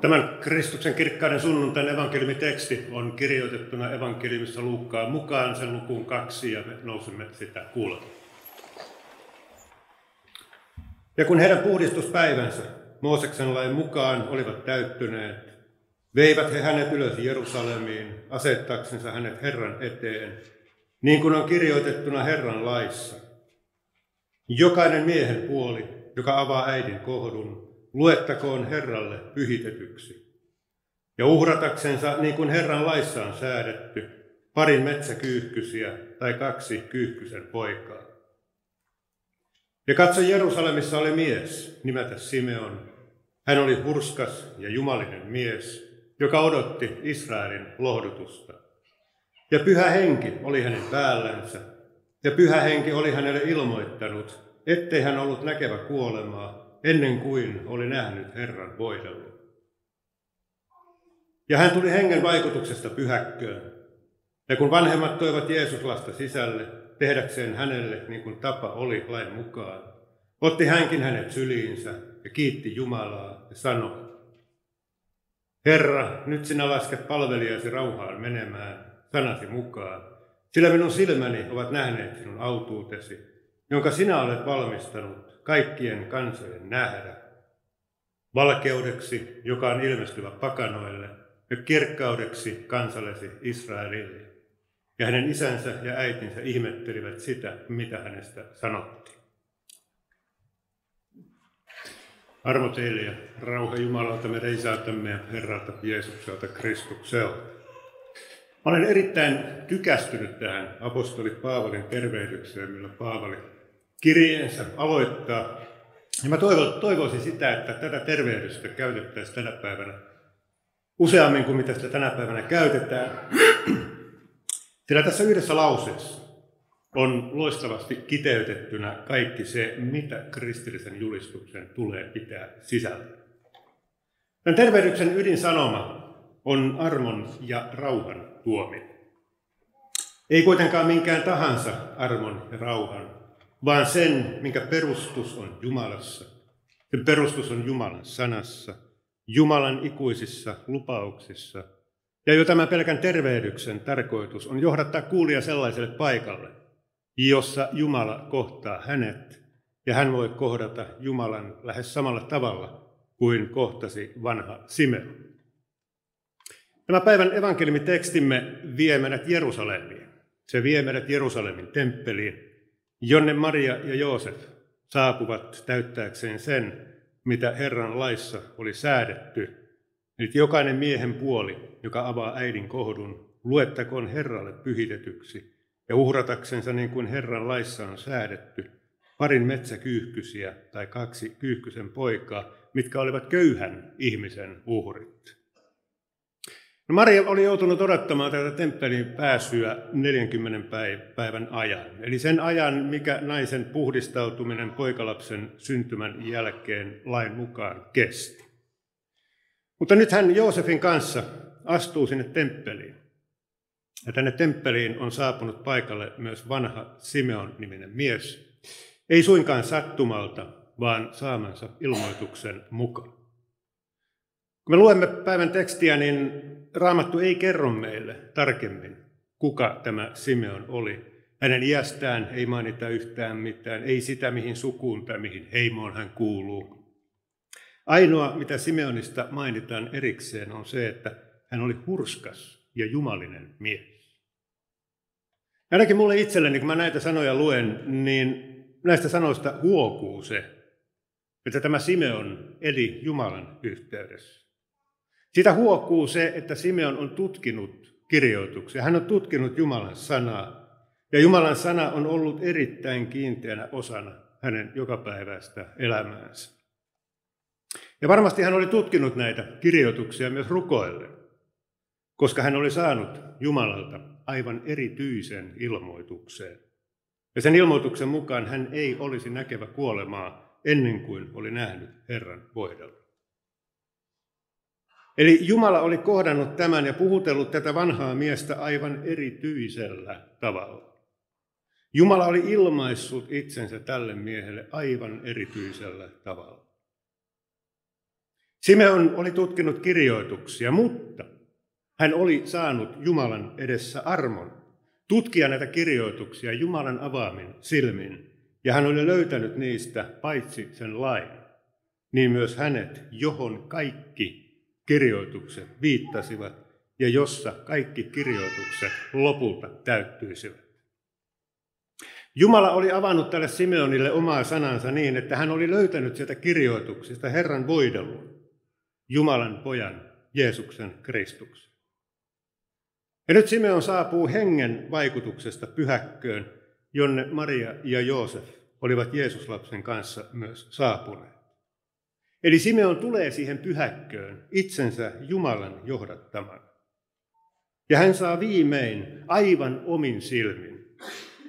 Tämän Kristuksen kirkkaiden sunnuntain evankeliumiteksti on kirjoitettuna evankeliumissa Luukkaan mukaan sen lukuun kaksi ja me nousemme sitä kuulemaan. Ja kun heidän puhdistuspäivänsä Mooseksen lain mukaan olivat täyttyneet, veivät he hänet ylös Jerusalemiin asettaksensa hänet Herran eteen, niin kuin on kirjoitettuna Herran laissa. Jokainen miehen puoli, joka avaa äidin kohdun, luettakoon Herralle pyhitetyksi. Ja uhrataksensa, niin kuin Herran laissa on säädetty, parin metsäkyyhkysiä tai kaksi kyyhkysen poikaa. Ja katso, Jerusalemissa oli mies, nimeltä Simeon. Hän oli hurskas ja jumalinen mies, joka odotti Israelin lohdutusta. Ja pyhä henki oli hänen päällänsä, ja pyhä henki oli hänelle ilmoittanut, ettei hän ollut näkevä kuolemaa, ennen kuin oli nähnyt Herran voidella. Ja hän tuli hengen vaikutuksesta pyhäkköön. Ja kun vanhemmat toivat Jeesuslasta sisälle, tehdäkseen hänelle niin kuin tapa oli lain mukaan, otti hänkin hänet syliinsä ja kiitti Jumalaa ja sanoi, Herra, nyt sinä lasket palvelijasi rauhaan menemään, sanasi mukaan, sillä minun silmäni ovat nähneet sinun autuutesi, jonka sinä olet valmistanut kaikkien kansojen nähdä. Valkeudeksi, joka on ilmestyvä pakanoille, ja kirkkaudeksi kansallesi Israelille. Ja hänen isänsä ja äitinsä ihmettelivät sitä, mitä hänestä sanottiin. Armo teille ja rauha Jumalalta meidän isältämme ja Herralta Jeesukselta Kristukselta. Olen erittäin tykästynyt tähän apostoli Paavalin tervehdykseen, millä Paavali kirjeensä aloittaa. Ja mä toivoisin sitä, että tätä tervehdystä käytettäisiin tänä päivänä useammin kuin mitä sitä tänä päivänä käytetään. Sillä tässä yhdessä lauseessa on loistavasti kiteytettynä kaikki se, mitä kristillisen julistuksen tulee pitää sisällä. Tämän tervehdyksen ydinsanoma on armon ja rauhan tuominen. Ei kuitenkaan minkään tahansa armon ja rauhan, vaan sen, minkä perustus on Jumalassa. Sen perustus on Jumalan sanassa, Jumalan ikuisissa lupauksissa. Ja jo tämän pelkän tervehdyksen tarkoitus on johdattaa kuulija sellaiselle paikalle, jossa Jumala kohtaa hänet, ja hän voi kohdata Jumalan lähes samalla tavalla kuin kohtasi vanha Simeon. Tämä päivän evankeliumitekstimme vie meidät Jerusalemiin. Se vie meidät Jerusalemin temppeliin, jonne Maria ja Joosef saapuvat täyttääkseen sen, mitä Herran laissa oli säädetty. Nyt jokainen miehen puoli, joka avaa äidin kohdun, luettakoon Herralle pyhitetyksi ja uhrataksensa niin kuin Herran laissa on säädetty, parin metsäkyyhkysiä tai kaksi kyyhkysen poikaa, mitkä olivat köyhän ihmisen uhrit. No Maria oli joutunut odottamaan tätä temppelin pääsyä 40 päivän ajan. Eli sen ajan, mikä naisen puhdistautuminen poikalapsen syntymän jälkeen lain mukaan kesti. Mutta nyt hän Joosefin kanssa astuu sinne temppeliin. Ja tänne temppeliin on saapunut paikalle myös vanha Simeon-niminen mies. Ei suinkaan sattumalta, vaan saamansa ilmoituksen mukaan. Kun me luemme päivän tekstiä, niin Raamattu ei kerro meille tarkemmin, kuka tämä Simeon oli. Hänen iästään ei mainita yhtään mitään, ei sitä mihin sukuun tai mihin heimoon hän kuuluu. Ainoa, mitä Simeonista mainitaan erikseen, on se, että hän oli hurskas ja jumalinen mies. Ainakin mulle itselleni, kun mä näitä sanoja luen, niin näistä sanoista huokuu se, että tämä Simeon eli Jumalan yhteydessä. Siitä huokuu se, että Simeon on tutkinut kirjoituksia. Hän on tutkinut Jumalan sanaa. Ja Jumalan sana on ollut erittäin kiinteänä osana hänen jokapäiväistä elämäänsä. Ja varmasti hän oli tutkinut näitä kirjoituksia myös rukoille, koska hän oli saanut Jumalalta aivan erityisen ilmoituksen. Ja sen ilmoituksen mukaan hän ei olisi näkevä kuolemaa ennen kuin oli nähnyt Herran voidella. Eli Jumala oli kohdannut tämän ja puhutellut tätä vanhaa miestä aivan erityisellä tavalla. Jumala oli ilmaissut itsensä tälle miehelle aivan erityisellä tavalla. Simeon oli tutkinut kirjoituksia, mutta hän oli saanut Jumalan edessä armon tutkia näitä kirjoituksia Jumalan avaamin silmin, ja hän oli löytänyt niistä paitsi sen lain, niin myös hänet, johon kaikki kirjoitukset viittasivat ja jossa kaikki kirjoitukset lopulta täyttyisivät. Jumala oli avannut tälle Simeonille omaa sanansa niin, että hän oli löytänyt sieltä kirjoituksista Herran voidelun, Jumalan pojan, Jeesuksen Kristuksen. Ja nyt Simeon saapuu hengen vaikutuksesta pyhäkköön, jonne Maria ja Joosef olivat Jeesuslapsen kanssa myös saapuneet. Eli Simeon tulee siihen pyhäkköön itsensä Jumalan johdattaman. Ja hän saa viimein aivan omin silmin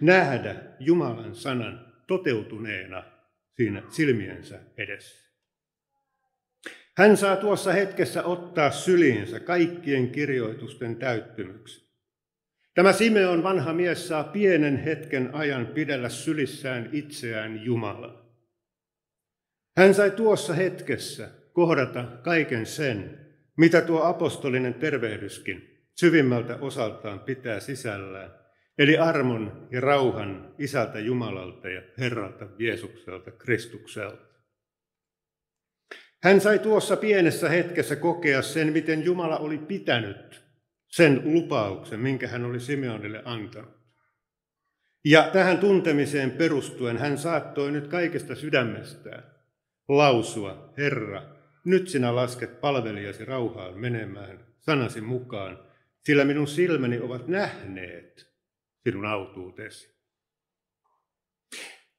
nähdä Jumalan sanan toteutuneena siinä silmiensä edessä. Hän saa tuossa hetkessä ottaa syliinsä kaikkien kirjoitusten täyttymyksen. Tämä Simeon vanha mies saa pienen hetken ajan pidellä sylissään itseään Jumalaa. Hän sai tuossa hetkessä kohdata kaiken sen, mitä tuo apostolinen tervehdyskin syvimmältä osaltaan pitää sisällään, eli armon ja rauhan Isältä Jumalalta ja Herralta Jeesukselta Kristukselta. Hän sai tuossa pienessä hetkessä kokea sen, miten Jumala oli pitänyt sen lupauksen, minkä hän oli Simeonille antanut. Ja tähän tuntemiseen perustuen hän saattoi nyt kaikesta sydämestään lausua, Herra, nyt sinä lasket palvelijasi rauhaan menemään sanasi mukaan, sillä minun silmäni ovat nähneet sinun autuutesi.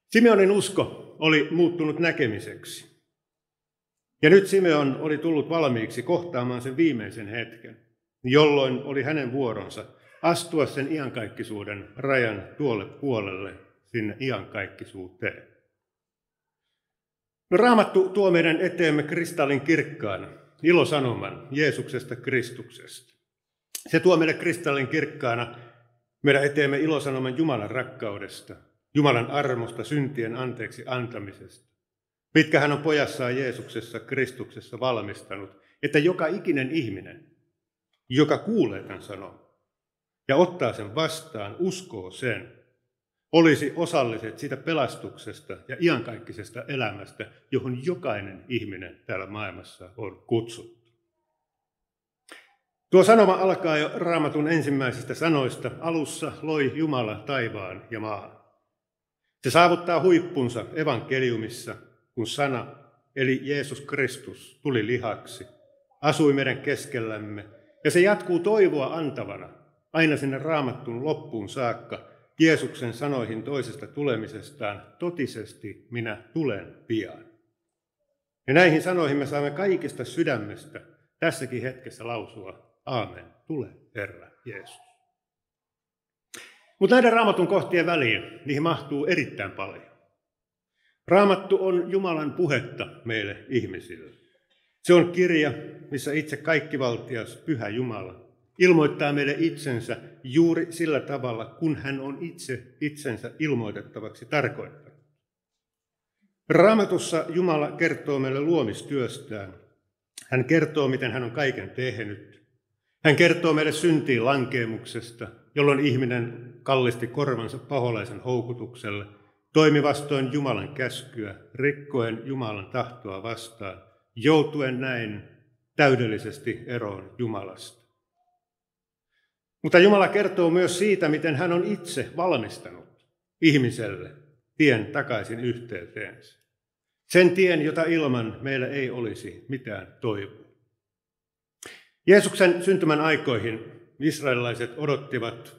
Simeonin usko oli muuttunut näkemiseksi. Ja nyt Simeon oli tullut valmiiksi kohtaamaan sen viimeisen hetken, jolloin oli hänen vuoronsa astua sen iankaikkisuuden rajan tuolle puolelle sinne iankaikkisuuteen. No, Raamattu tuo meidän eteemme kristallin kirkkaana ilosanoman Jeesuksesta Kristuksesta. Se tuo meille kristallin kirkkaana meidän eteemme ilosanoman Jumalan rakkaudesta, Jumalan armosta, syntien anteeksi antamisesta mitkä hän on pojassaan Jeesuksessa, Kristuksessa valmistanut, että joka ikinen ihminen, joka kuulee tämän sanon ja ottaa sen vastaan, uskoo sen, olisi osalliset siitä pelastuksesta ja iankaikkisesta elämästä, johon jokainen ihminen täällä maailmassa on kutsuttu. Tuo sanoma alkaa jo raamatun ensimmäisistä sanoista. Alussa loi Jumala taivaan ja maan. Se saavuttaa huippunsa evankeliumissa – kun sana, eli Jeesus Kristus, tuli lihaksi, asui meidän keskellämme, ja se jatkuu toivoa antavana aina sinne raamattun loppuun saakka, Jeesuksen sanoihin toisesta tulemisestaan, totisesti minä tulen pian. Ja näihin sanoihin me saamme kaikista sydämestä tässäkin hetkessä lausua, aamen, tule Herra Jeesus. Mutta näiden raamatun kohtien väliin, niihin mahtuu erittäin paljon. Raamattu on Jumalan puhetta meille ihmisille. Se on kirja, missä itse kaikkivaltias Pyhä Jumala ilmoittaa meille itsensä juuri sillä tavalla, kun hän on itse itsensä ilmoitettavaksi tarkoittanut. Raamatussa Jumala kertoo meille luomistyöstään. Hän kertoo, miten hän on kaiken tehnyt. Hän kertoo meille syntiin lankeemuksesta, jolloin ihminen kallisti korvansa paholaisen houkutukselle – toimi vastoin Jumalan käskyä, rikkoen Jumalan tahtoa vastaan, joutuen näin täydellisesti eroon Jumalasta. Mutta Jumala kertoo myös siitä, miten hän on itse valmistanut ihmiselle tien takaisin yhteyteensä. Sen tien, jota ilman meillä ei olisi mitään toivoa. Jeesuksen syntymän aikoihin israelilaiset odottivat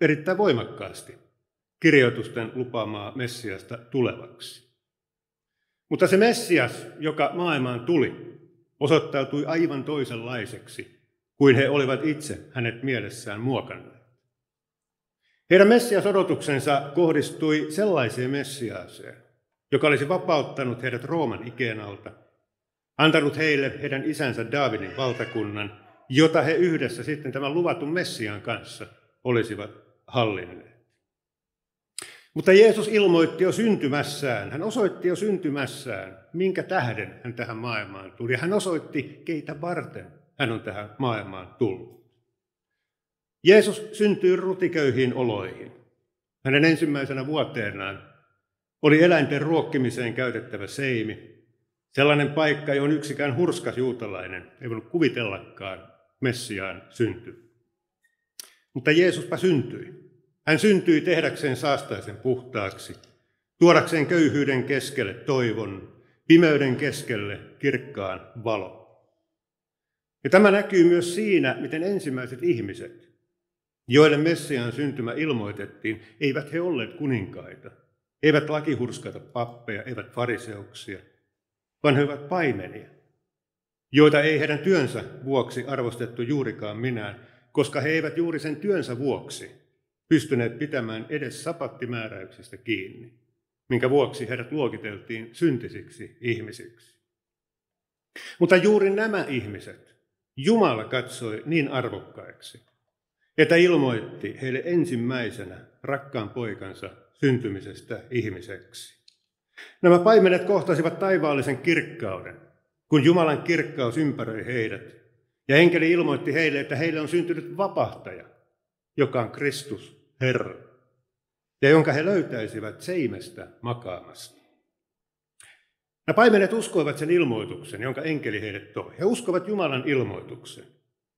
erittäin voimakkaasti kirjoitusten lupaamaa Messiasta tulevaksi. Mutta se Messias, joka maailmaan tuli, osoittautui aivan toisenlaiseksi kuin he olivat itse hänet mielessään muokanneet. Heidän Messias-odotuksensa kohdistui sellaiseen Messiaaseen, joka olisi vapauttanut heidät Rooman ikeen alta, antanut heille heidän isänsä Daavidin valtakunnan, jota he yhdessä sitten tämän luvatun Messiaan kanssa olisivat hallinneet. Mutta Jeesus ilmoitti jo syntymässään, hän osoitti jo syntymässään, minkä tähden hän tähän maailmaan tuli. Hän osoitti, keitä varten hän on tähän maailmaan tullut. Jeesus syntyi rutiköyhiin oloihin. Hänen ensimmäisenä vuoteenaan oli eläinten ruokkimiseen käytettävä seimi, sellainen paikka, johon yksikään hurskas juutalainen ei voinut kuvitellakaan Messiaan synty. Mutta Jeesuspa syntyi. Hän syntyi tehdäkseen saastaisen puhtaaksi, tuodakseen köyhyyden keskelle toivon, pimeyden keskelle kirkkaan valo. Ja tämä näkyy myös siinä, miten ensimmäiset ihmiset, joille Messiaan syntymä ilmoitettiin, eivät he olleet kuninkaita, eivät lakihurskaita pappeja, eivät fariseuksia, vaan he ovat paimenia, joita ei heidän työnsä vuoksi arvostettu juurikaan minään, koska he eivät juuri sen työnsä vuoksi pystyneet pitämään edes sapattimääräyksistä kiinni, minkä vuoksi heidät luokiteltiin syntisiksi ihmisiksi. Mutta juuri nämä ihmiset Jumala katsoi niin arvokkaiksi, että ilmoitti heille ensimmäisenä rakkaan poikansa syntymisestä ihmiseksi. Nämä paimenet kohtasivat taivaallisen kirkkauden, kun Jumalan kirkkaus ympäröi heidät, ja enkeli ilmoitti heille, että heille on syntynyt vapahtaja, joka on Kristus, Herra, ja jonka he löytäisivät seimestä makaamasta. Nämä paimenet uskoivat sen ilmoituksen, jonka enkeli heille toi. He uskovat Jumalan ilmoituksen.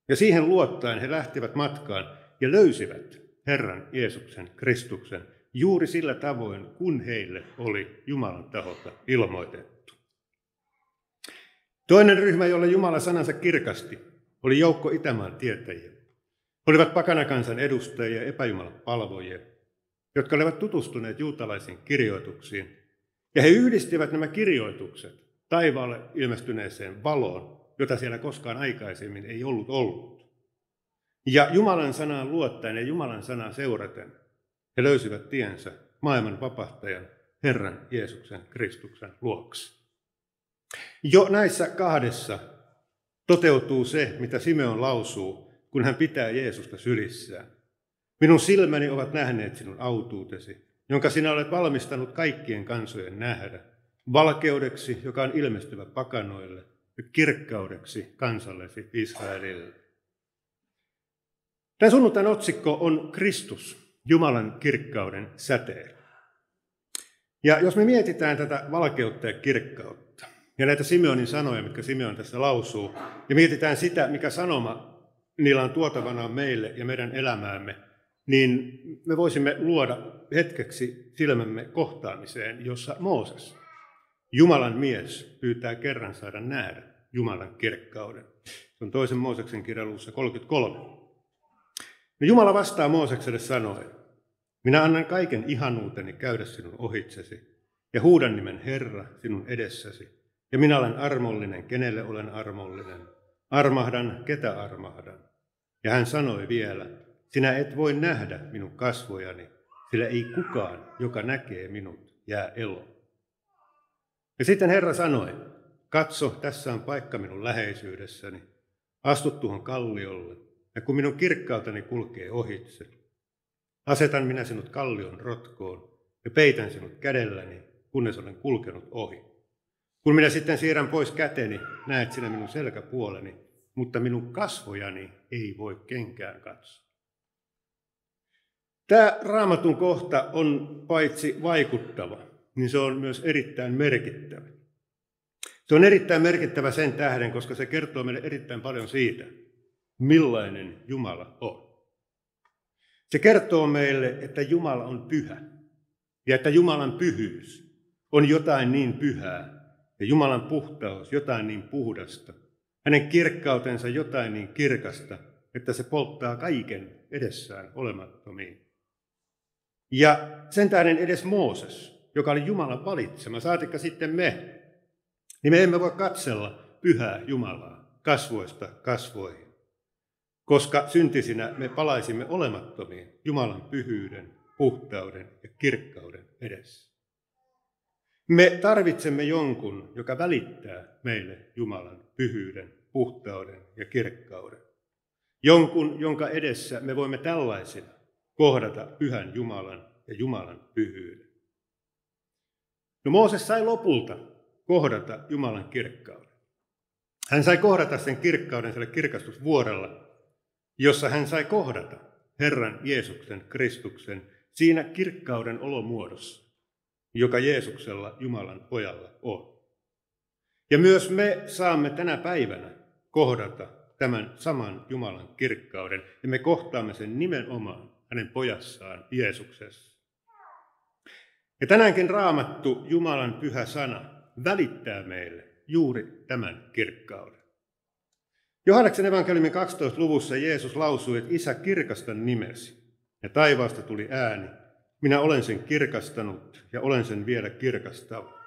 Ja siihen luottaen he lähtivät matkaan ja löysivät Herran Jeesuksen Kristuksen juuri sillä tavoin, kun heille oli Jumalan taholta ilmoitettu. Toinen ryhmä, jolle Jumala sanansa kirkasti, oli joukko Itämaan tietäjiä olivat pakanakansan edustajia ja epäjumalan palvojia, jotka olivat tutustuneet juutalaisiin kirjoituksiin, ja he yhdistivät nämä kirjoitukset taivaalle ilmestyneeseen valoon, jota siellä koskaan aikaisemmin ei ollut ollut. Ja Jumalan sanaan luottaen ja Jumalan sanaa seuraten he löysivät tiensä maailman vapahtajan Herran Jeesuksen Kristuksen luoksi. Jo näissä kahdessa toteutuu se, mitä Simeon lausuu kun hän pitää Jeesusta sylissään. Minun silmäni ovat nähneet sinun autuutesi, jonka sinä olet valmistanut kaikkien kansojen nähdä, valkeudeksi, joka on ilmestyvä pakanoille, ja kirkkaudeksi kansallesi Israelille. Tämän sunnuntain otsikko on Kristus, Jumalan kirkkauden säteen. Ja jos me mietitään tätä valkeutta ja kirkkautta, ja näitä Simeonin sanoja, mitkä Simeon tässä lausuu, ja mietitään sitä, mikä sanoma niillä on tuotavana meille ja meidän elämäämme, niin me voisimme luoda hetkeksi silmämme kohtaamiseen, jossa Mooses, Jumalan mies, pyytää kerran saada nähdä Jumalan kirkkauden. Se on toisen Mooseksen kirjaluussa 33. No Jumala vastaa Moosekselle sanoen, minä annan kaiken ihanuuteni käydä sinun ohitsesi ja huudan nimen Herra sinun edessäsi. Ja minä olen armollinen, kenelle olen armollinen. Armahdan, ketä armahdan. Ja hän sanoi vielä, sinä et voi nähdä minun kasvojani, sillä ei kukaan, joka näkee minut, jää eloon. Ja sitten Herra sanoi, katso, tässä on paikka minun läheisyydessäni, astu tuohon kalliolle, ja kun minun kirkkauteni kulkee ohitse, asetan minä sinut kallion rotkoon ja peitän sinut kädelläni, kunnes olen kulkenut ohi. Kun minä sitten siirrän pois käteni, näet sinä minun selkäpuoleni, mutta minun kasvojani ei voi kenkään katsoa. Tämä raamatun kohta on paitsi vaikuttava, niin se on myös erittäin merkittävä. Se on erittäin merkittävä sen tähden, koska se kertoo meille erittäin paljon siitä, millainen Jumala on. Se kertoo meille, että Jumala on pyhä ja että Jumalan pyhyys on jotain niin pyhää ja Jumalan puhtaus jotain niin puhdasta, hänen kirkkautensa jotain niin kirkasta, että se polttaa kaiken edessään olemattomiin. Ja sen tähden edes Mooses, joka oli Jumalan valitsema, saatikka sitten me, niin me emme voi katsella pyhää Jumalaa kasvoista kasvoihin. Koska syntisinä me palaisimme olemattomiin Jumalan pyhyyden, puhtauden ja kirkkauden edessä. Me tarvitsemme jonkun, joka välittää meille Jumalan pyhyyden, puhtauden ja kirkkauden. Jonkun, jonka edessä me voimme tällaisina kohdata pyhän Jumalan ja Jumalan pyhyyden. No Mooses sai lopulta kohdata Jumalan kirkkauden. Hän sai kohdata sen kirkkauden sille kirkastusvuorella, jossa hän sai kohdata Herran Jeesuksen Kristuksen siinä kirkkauden olomuodossa, joka Jeesuksella Jumalan pojalla on. Ja myös me saamme tänä päivänä kohdata tämän saman Jumalan kirkkauden, ja me kohtaamme sen nimenomaan hänen pojassaan Jeesuksessa. Ja tänäänkin raamattu Jumalan pyhä sana välittää meille juuri tämän kirkkauden. Johanneksen evankeliumin 12. luvussa Jeesus lausui, että Isä kirkasta nimesi. Ja taivaasta tuli ääni. Minä olen sen kirkastanut ja olen sen vielä kirkastava.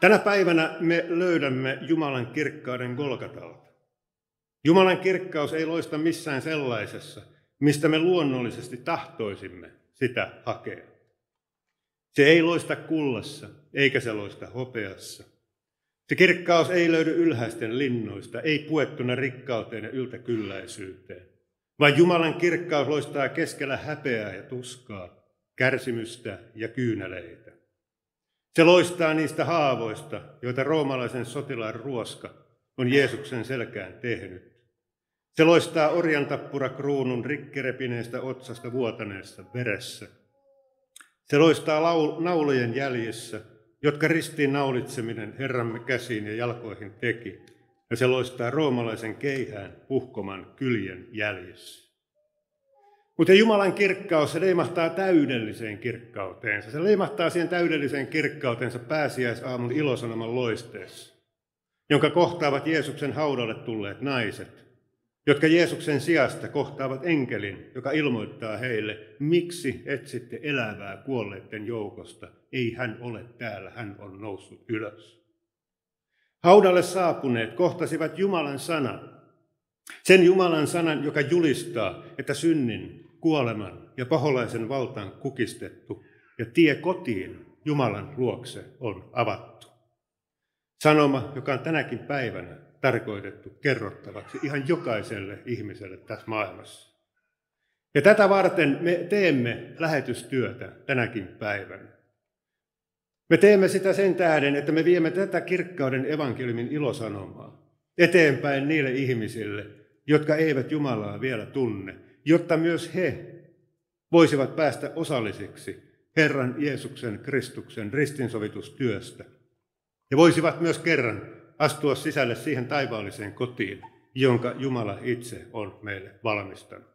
Tänä päivänä me löydämme Jumalan kirkkauden Golgatalta. Jumalan kirkkaus ei loista missään sellaisessa, mistä me luonnollisesti tahtoisimme sitä hakea. Se ei loista kullassa, eikä se loista hopeassa. Se kirkkaus ei löydy ylhäisten linnoista, ei puettuna rikkauteen ja yltäkylläisyyteen, vaan Jumalan kirkkaus loistaa keskellä häpeää ja tuskaa, kärsimystä ja kyyneleitä. Se loistaa niistä haavoista, joita roomalaisen sotilaan ruoska on Jeesuksen selkään tehnyt. Se loistaa orjan tappura kruunun rikkerepineestä otsasta vuotaneessa veressä. Se loistaa naulojen jäljissä, jotka ristiin naulitseminen Herramme käsiin ja jalkoihin teki, ja se loistaa roomalaisen keihään puhkoman kyljen jäljissä. Mutta Jumalan kirkkaus, se leimahtaa täydelliseen kirkkauteensa. Se leimahtaa siihen täydelliseen kirkkautensa pääsiäisaamun ilosanoman loisteessa, jonka kohtaavat Jeesuksen haudalle tulleet naiset, jotka Jeesuksen sijasta kohtaavat enkelin, joka ilmoittaa heille, miksi etsitte elävää kuolleiden joukosta. Ei hän ole täällä, hän on noussut ylös. Haudalle saapuneet kohtasivat Jumalan sanan. Sen Jumalan sanan, joka julistaa, että synnin, kuoleman ja paholaisen valtaan kukistettu ja tie kotiin Jumalan luokse on avattu. Sanoma, joka on tänäkin päivänä tarkoitettu kerrottavaksi ihan jokaiselle ihmiselle tässä maailmassa. Ja tätä varten me teemme lähetystyötä tänäkin päivänä. Me teemme sitä sen tähden, että me viemme tätä kirkkauden evankeliumin ilosanomaa eteenpäin niille ihmisille, jotka eivät Jumalaa vielä tunne, jotta myös he voisivat päästä osallisiksi Herran Jeesuksen Kristuksen ristinsovitustyöstä ja voisivat myös kerran astua sisälle siihen taivaalliseen kotiin, jonka Jumala itse on meille valmistanut.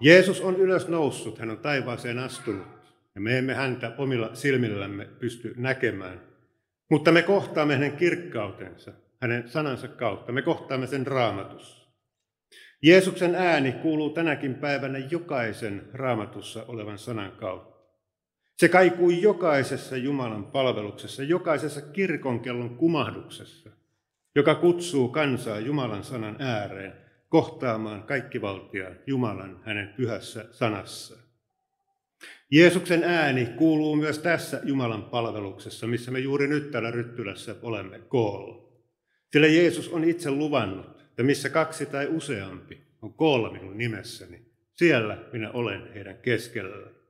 Jeesus on ylös noussut, hän on taivaaseen astunut, ja me emme häntä omilla silmillämme pysty näkemään, mutta me kohtaamme hänen kirkkautensa, hänen sanansa kautta, me kohtaamme sen raamatussa. Jeesuksen ääni kuuluu tänäkin päivänä jokaisen raamatussa olevan sanan kautta. Se kaikui jokaisessa Jumalan palveluksessa, jokaisessa kirkonkellon kumahduksessa, joka kutsuu kansaa Jumalan sanan ääreen kohtaamaan kaikkivaltiaan Jumalan hänen pyhässä sanassa. Jeesuksen ääni kuuluu myös tässä Jumalan palveluksessa, missä me juuri nyt täällä Ryttylässä olemme koolla. Sillä Jeesus on itse luvannut, että missä kaksi tai useampi on koolla minun nimessäni, siellä minä olen heidän keskellään.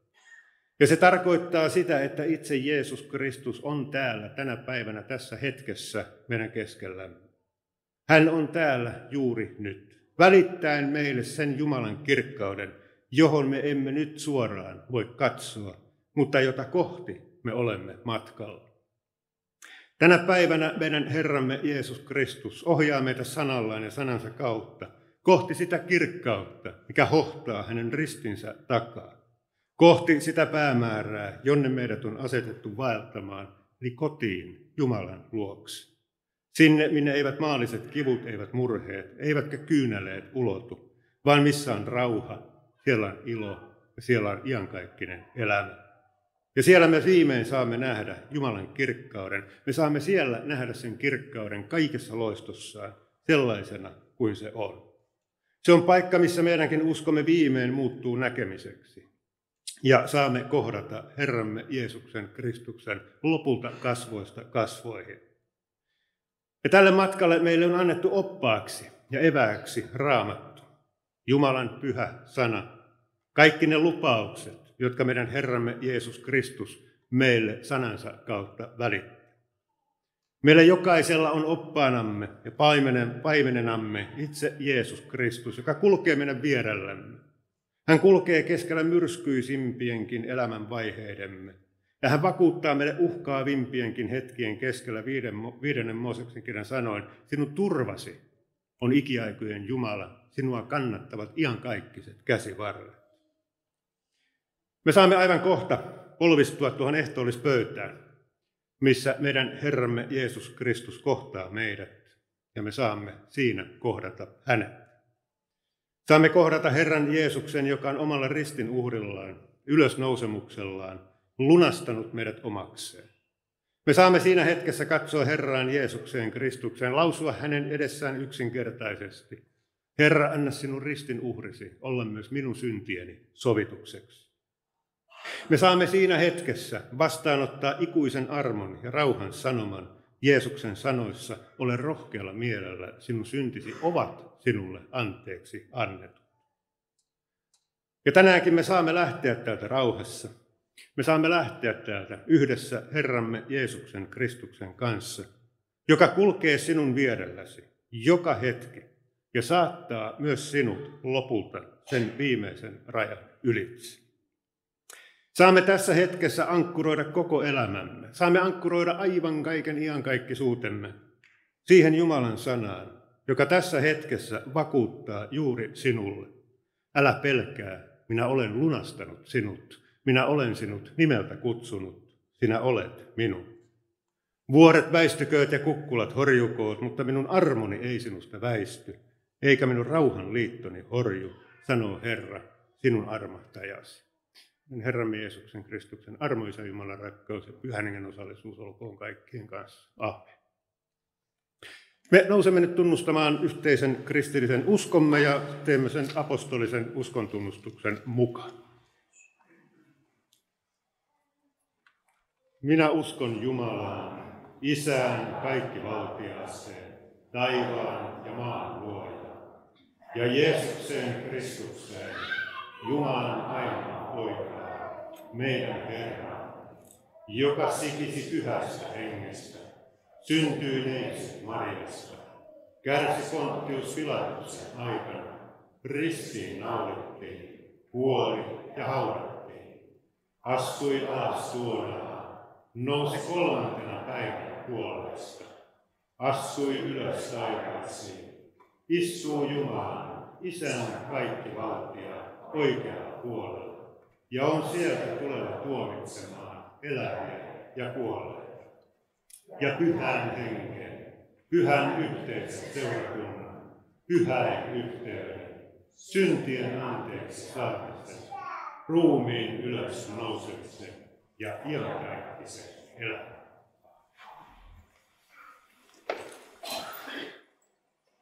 Ja se tarkoittaa sitä, että itse Jeesus Kristus on täällä tänä päivänä tässä hetkessä meidän keskellämme. Hän on täällä juuri nyt, välittäen meille sen Jumalan kirkkauden, johon me emme nyt suoraan voi katsoa, mutta jota kohti me olemme matkalla. Tänä päivänä meidän Herramme Jeesus Kristus ohjaa meitä sanallaan ja sanansa kautta kohti sitä kirkkautta, mikä hohtaa hänen ristinsä takaa kohti sitä päämäärää, jonne meidät on asetettu vaeltamaan, eli kotiin Jumalan luoksi. Sinne, minne eivät maalliset kivut, eivät murheet, eivätkä kyyneleet ulotu, vaan missä on rauha, siellä on ilo ja siellä on iankaikkinen elämä. Ja siellä me viimein saamme nähdä Jumalan kirkkauden. Me saamme siellä nähdä sen kirkkauden kaikessa loistossaan sellaisena kuin se on. Se on paikka, missä meidänkin uskomme viimein muuttuu näkemiseksi ja saamme kohdata Herramme Jeesuksen Kristuksen lopulta kasvoista kasvoihin. Ja tälle matkalle meille on annettu oppaaksi ja evääksi raamattu, Jumalan pyhä sana, Kaikki ne lupaukset, jotka meidän Herramme Jeesus Kristus meille sanansa kautta välittää. Meillä jokaisella on oppaanamme ja paimenen, paimenenamme itse Jeesus Kristus, joka kulkee meidän vierellämme. Hän kulkee keskellä myrskyisimpienkin elämän vaiheidemme. Ja hän vakuuttaa meille uhkaavimpienkin hetkien keskellä viiden, viidennen Mooseksen kirjan sanoin, sinun turvasi on ikiaikojen Jumala, sinua kannattavat iankaikkiset käsivarret. Me saamme aivan kohta polvistua tuohon ehtoollispöytään, missä meidän Herramme Jeesus Kristus kohtaa meidät, ja me saamme siinä kohdata hänet. Saamme kohdata Herran Jeesuksen, joka on omalla ristin uhrillaan, ylösnousemuksellaan, lunastanut meidät omakseen. Me saamme siinä hetkessä katsoa Herraan Jeesukseen Kristukseen, lausua hänen edessään yksinkertaisesti. Herra, anna sinun ristin uhrisi olla myös minun syntieni sovitukseksi. Me saamme siinä hetkessä vastaanottaa ikuisen armon ja rauhan sanoman Jeesuksen sanoissa, ole rohkealla mielellä, sinun syntisi ovat sinulle anteeksi annetut. Ja tänäänkin me saamme lähteä täältä rauhassa. Me saamme lähteä täältä yhdessä Herramme Jeesuksen Kristuksen kanssa, joka kulkee sinun vierelläsi joka hetki ja saattaa myös sinut lopulta sen viimeisen rajan ylitse. Saamme tässä hetkessä ankkuroida koko elämämme. Saamme ankkuroida aivan kaiken iankaikkisuutemme siihen Jumalan sanaan, joka tässä hetkessä vakuuttaa juuri sinulle. Älä pelkää, minä olen lunastanut sinut. Minä olen sinut nimeltä kutsunut. Sinä olet minun. Vuoret väistykööt ja kukkulat horjukoot, mutta minun armoni ei sinusta väisty, eikä minun rauhan liittoni horju, sanoo Herra, sinun armahtajasi. Herramme Jeesuksen Kristuksen armoisa Jumalan rakkaus ja pyhän osallisuus olkoon kaikkien kanssa. Amen. Me nousemme nyt tunnustamaan yhteisen kristillisen uskomme ja teemme sen apostolisen uskontunnustuksen mukaan. Minä uskon Jumalaan, Isään kaikkivaltiaaseen, taivaan ja maan luoja, ja Jeesukseen Kristukseen, Jumalan ainoa poika, meidän Herra, joka sikisi pyhästä hengestä, syntyi neitsyt Mariasta, kärsi Pontius Pilatuksen aikana, ristiin naulittiin, kuoli ja haudattiin, astui alas suoraan, nousi kolmantena päivänä kuolleesta, astui ylös taivaisiin, istuu Jumalan, Isän kaikki valtia, oikealla puolella. Ja on sieltä tuleva tuomitsemaan eläviä ja kuolleita. Ja pyhän henken, pyhän yhteisen seurakunnan, pyhän yhteyden, syntien anteeksi saamisen, ruumiin ylös nousemisen ja iankaikkisen elämän.